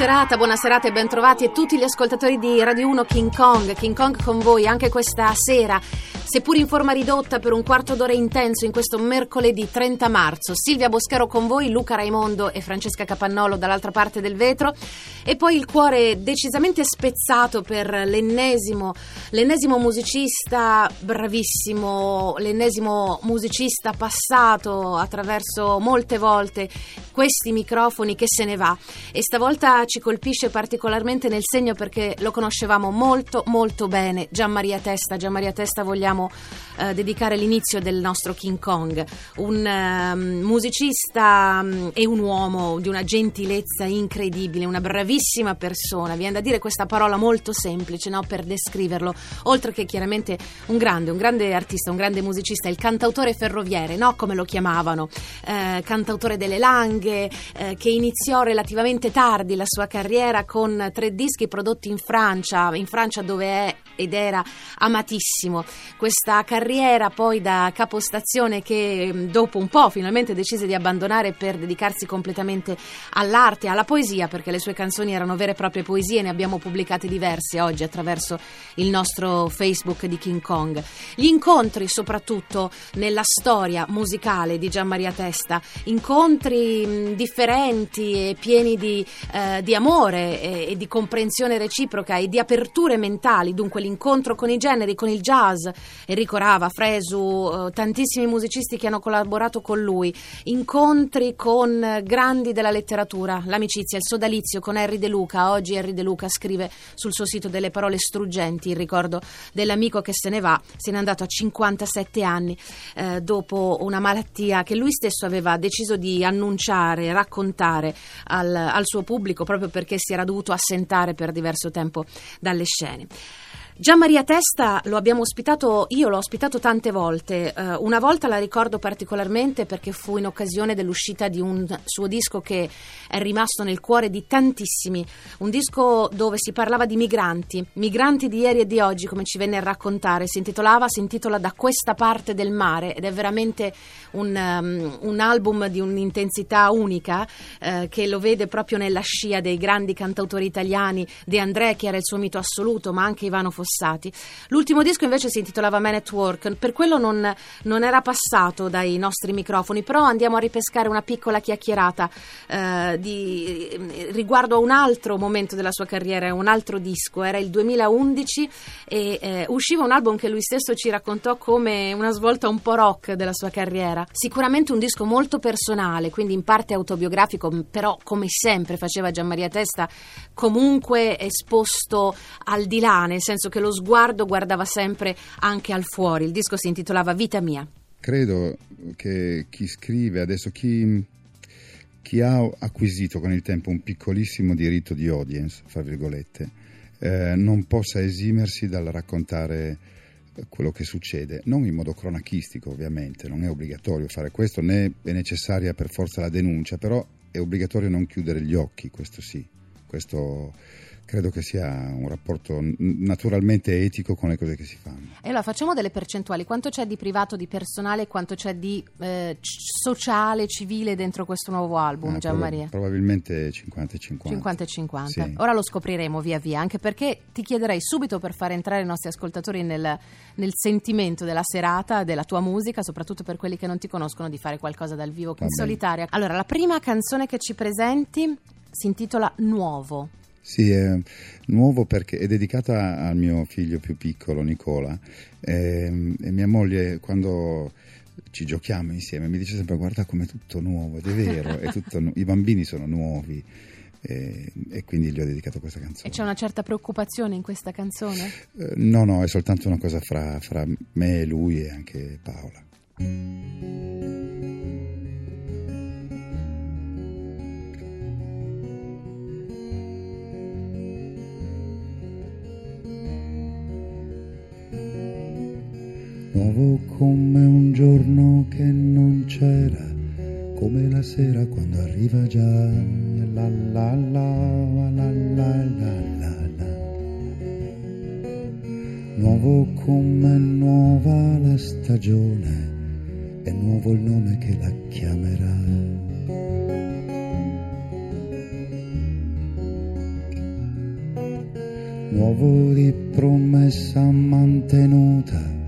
Serata, buona serata e bentrovati a tutti gli ascoltatori di Radio 1 King Kong. King Kong con voi anche questa sera, seppur in forma ridotta per un quarto d'ora intenso in questo mercoledì 30 marzo. Silvia Boschero con voi, Luca Raimondo e Francesca Capannolo dall'altra parte del vetro. E poi il cuore decisamente spezzato per l'ennesimo, l'ennesimo musicista bravissimo, l'ennesimo musicista passato attraverso molte volte questi microfoni che se ne va. E stavolta ci colpisce particolarmente nel segno perché lo conoscevamo molto molto bene. Gian Maria Testa, Gian Maria Testa vogliamo eh, dedicare l'inizio del nostro King Kong, un ehm, musicista mm, e un uomo di una gentilezza incredibile, una bravissima persona. Viene da dire questa parola molto semplice no, per descriverlo, oltre che chiaramente un grande, un grande artista, un grande musicista, il cantautore ferroviere, no, come lo chiamavano, eh, cantautore delle langhe, eh, che iniziò relativamente tardi la sua carriera con tre dischi prodotti in Francia, in Francia dove è ed era amatissimo. Questa carriera poi da capostazione che mm, dopo un po' finalmente decise di abbandonare per dedicarsi completamente all'arte, alla poesia, perché le sue canzoni erano vere e proprie poesie, ne abbiamo pubblicate diverse oggi attraverso il nostro Facebook di King Kong. Gli incontri soprattutto nella storia musicale di Gian Maria Testa, incontri mh, differenti e pieni di, eh, di amore e, e di comprensione reciproca e di aperture mentali, dunque l'incontro con i generi, con il jazz, Enrico Rava, Fresu, eh, tantissimi musicisti che hanno collaborato con lui, incontri con eh, grandi della letteratura, l'amicizia, il sodalizio con Harry De Luca. Oggi Harry De Luca scrive sul suo sito delle parole struggenti, il ricordo dell'amico che se ne va, se n'è andato a 57 anni eh, dopo una malattia che lui stesso aveva deciso di annunciare, raccontare al, al suo pubblico proprio perché si era dovuto assentare per diverso tempo dalle scene. Gian Maria Testa lo abbiamo ospitato, io l'ho ospitato tante volte, eh, una volta la ricordo particolarmente perché fu in occasione dell'uscita di un suo disco che è rimasto nel cuore di tantissimi, un disco dove si parlava di migranti, migranti di ieri e di oggi come ci venne a raccontare, si intitolava, si intitola Da questa parte del mare ed è veramente un, um, un album di un'intensità unica eh, che lo vede proprio nella scia dei grandi cantautori italiani, De André che era il suo mito assoluto ma anche Ivano Fossati passati. L'ultimo disco invece si intitolava Man at Work, per quello non, non era passato dai nostri microfoni, però andiamo a ripescare una piccola chiacchierata eh, di, riguardo a un altro momento della sua carriera, un altro disco, era il 2011 e eh, usciva un album che lui stesso ci raccontò come una svolta un po' rock della sua carriera. Sicuramente un disco molto personale, quindi in parte autobiografico, però come sempre faceva Gian Maria Testa, comunque esposto al di là, nel senso che lo sguardo guardava sempre anche al fuori. Il disco si intitolava Vita mia. Credo che chi scrive adesso, chi, chi ha acquisito con il tempo un piccolissimo diritto di audience, fra virgolette, eh, non possa esimersi dal raccontare quello che succede, non in modo cronachistico ovviamente, non è obbligatorio fare questo, né è necessaria per forza la denuncia, però è obbligatorio non chiudere gli occhi, questo sì, questo credo che sia un rapporto naturalmente etico con le cose che si fanno. E allora facciamo delle percentuali, quanto c'è di privato, di personale, quanto c'è di eh, sociale, civile dentro questo nuovo album, ah, Gianmaria? Prob- probabilmente 50 e 50. 50 e 50. Sì. Ora lo scopriremo via via, anche perché ti chiederei subito per far entrare i nostri ascoltatori nel, nel sentimento della serata, della tua musica, soprattutto per quelli che non ti conoscono, di fare qualcosa dal vivo in solitaria. Allora, la prima canzone che ci presenti si intitola Nuovo. Sì, è nuovo perché è dedicata al mio figlio più piccolo, Nicola, e, ehm, e mia moglie quando ci giochiamo insieme mi dice sempre guarda com'è tutto nuovo, ed è vero, è tutto nu- i bambini sono nuovi. E, e, quindi gli ho dedicato questa canzone. E c'è una certa preoccupazione in questa canzone? Eh, no, no, è soltanto una cosa fra, fra me e lui e anche Paola. Come un giorno che non c'era, come la sera quando arriva già. La la la la la la la la. Nuovo come nuova la stagione, è nuovo il nome che la chiamerà. nuovo di promessa mantenuta,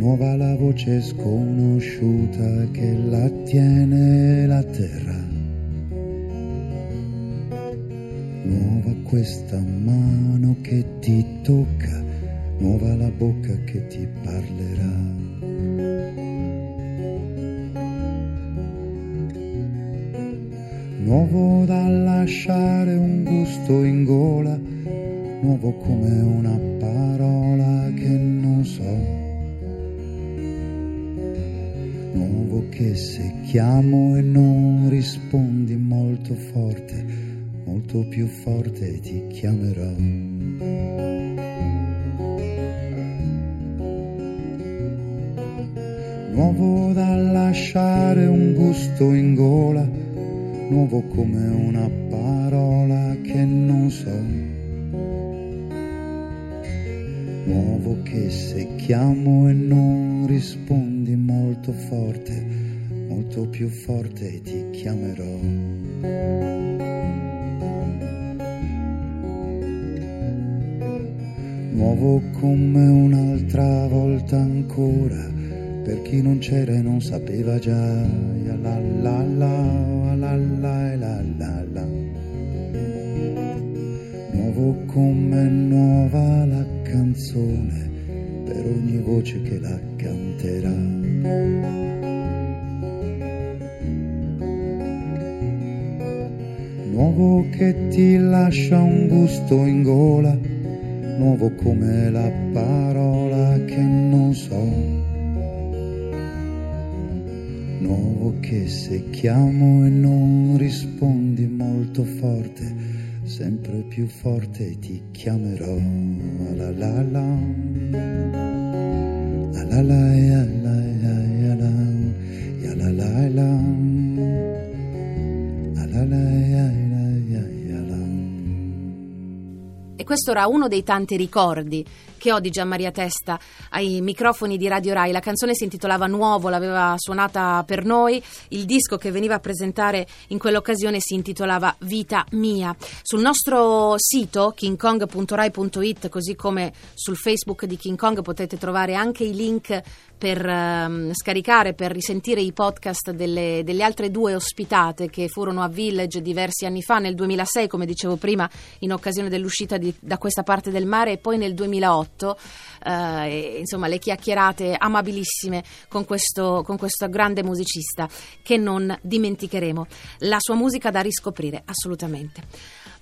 nuova la voce sconosciuta che la tiene la terra. Nuova questa mano che ti tocca, nuova la bocca che ti parlerà. Nuovo da lasciare un gusto in gola nuovo come una parola che non so. Nuovo che se chiamo e non rispondi molto forte, molto più forte ti chiamerò. Nuovo da lasciare un gusto in gola, nuovo come una parola che non so nuovo che se chiamo e non rispondi molto forte, molto più forte ti chiamerò. Nuovo come un'altra volta ancora, per chi non c'era e non sapeva già, ya la la la, la la la la la. Nuovo come nuova la canzone per ogni voce che la canterà. Nuovo che ti lascia un gusto in gola, nuovo come la parola che non so. Nuovo che se chiamo e non rispondi molto forte, sempre più forte ti chiamerò. La la la. La la la ya la questo era uno dei tanti ricordi che ho di Gianmaria Testa ai microfoni di Radio Rai. La canzone si intitolava Nuovo, l'aveva suonata per noi. Il disco che veniva a presentare in quell'occasione si intitolava Vita Mia. Sul nostro sito kingkong.rai.it, così come sul Facebook di King Kong, potete trovare anche i link per um, scaricare, per risentire i podcast delle, delle, altre due ospitate che furono a Village diversi anni fa, nel 2006, come dicevo prima, in occasione dell'uscita di, da questa parte del mare, e poi nel 2008 2018, eh, insomma le chiacchierate amabilissime con questo, con questo grande musicista che non dimenticheremo. La sua musica da riscoprire assolutamente.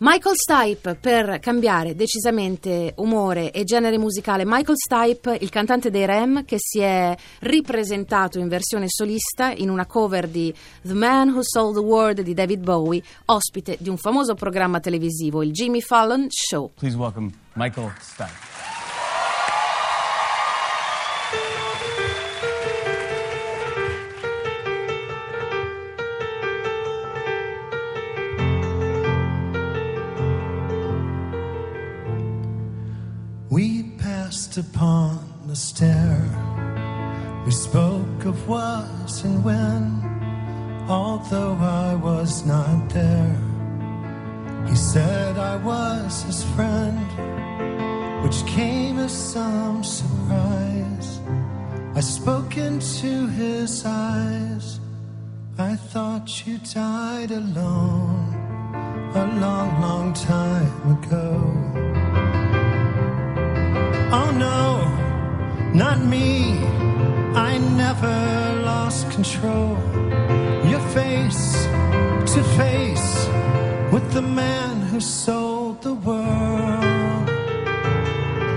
Michael Stipe per cambiare decisamente umore e genere musicale. Michael Stipe, il cantante dei Rem, che si è ripresentato in versione solista in una cover di The Man Who Sold the World di David Bowie, ospite di un famoso programma televisivo, il Jimmy Fallon Show. Please welcome Michael Stipe. upon the stair. We spoke of what and when, although I was not there. He said I was his friend, which came as some surprise. I spoke into his eyes. I thought you died alone a long, long time ago. Oh no, not me. Never lost control. Your face to face with the man who sold the world.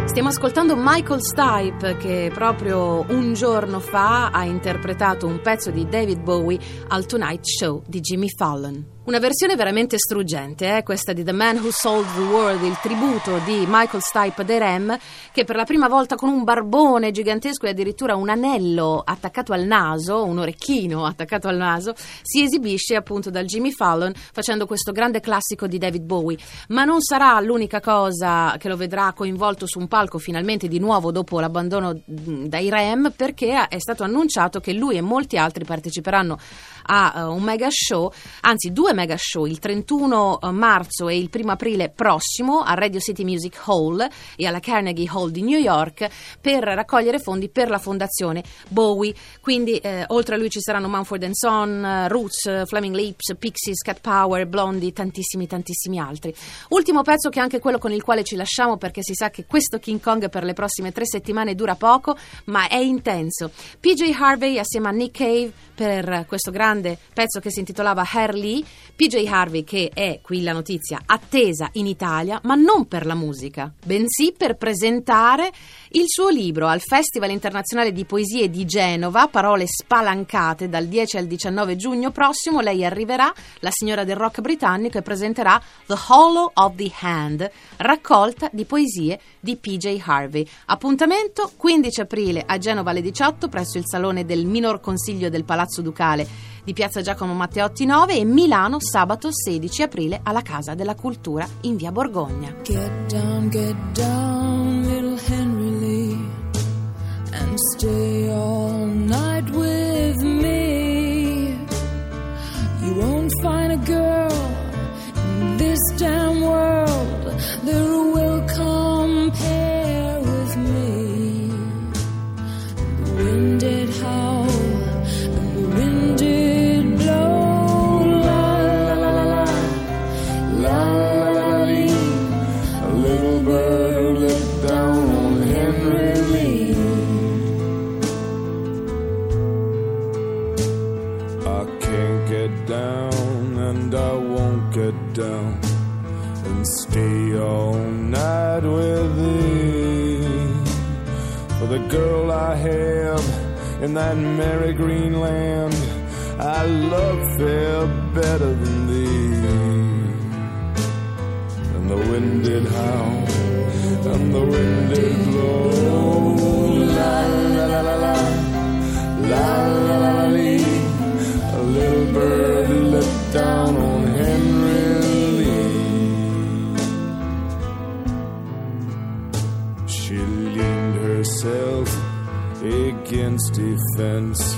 Stiamo ascoltando Michael Stipe che proprio un giorno fa ha interpretato un pezzo di David Bowie al Tonight Show di Jimmy Fallon. Una versione veramente struggente, eh? questa di The Man Who Sold the World, il tributo di Michael Stipe dei Rem, che per la prima volta con un barbone gigantesco e addirittura un anello attaccato al naso, un orecchino attaccato al naso, si esibisce appunto dal Jimmy Fallon facendo questo grande classico di David Bowie. Ma non sarà l'unica cosa che lo vedrà coinvolto su un palco finalmente di nuovo dopo l'abbandono dai Rem, perché è stato annunciato che lui e molti altri parteciperanno a uh, un mega show, anzi due mega show, il 31 eh, marzo e il 1 aprile prossimo al Radio City Music Hall e alla Carnegie Hall di New York per raccogliere fondi per la fondazione Bowie. Quindi eh, oltre a lui ci saranno Mumford Son, Roots, Flaming Lips, Pixies, Cat Power, Blondie, tantissimi tantissimi altri. Ultimo pezzo che è anche quello con il quale ci lasciamo perché si sa che questo King Kong per le prossime tre settimane dura poco ma è intenso. PJ Harvey assieme a Nick Cave per questo grande pezzo che si intitolava Hair Lee, PJ Harvey che è qui la notizia attesa in Italia, ma non per la musica, bensì per presentare il suo libro al Festival Internazionale di Poesie di Genova, Parole spalancate dal 10 al 19 giugno prossimo, lei arriverà, la signora del rock britannico e presenterà The Hollow of the Hand, raccolta di poesie di PJ Harvey. Appuntamento 15 aprile a Genova alle 18 presso il salone del Minor Consiglio del Palazzo Ducale di Piazza Giacomo Matteotti 9 e Milano sabato 16 aprile alla Casa della Cultura in via Borgogna. Get down, get down, little Henry Lee, and stay all night with me. You won't find a girl in this damn world that merry green land. I love fair better than thee. And the wind did howl, and the wind did blow. La la la la la, la la la la lee. A little bird let down on Henry Lee. She leaned herself against defense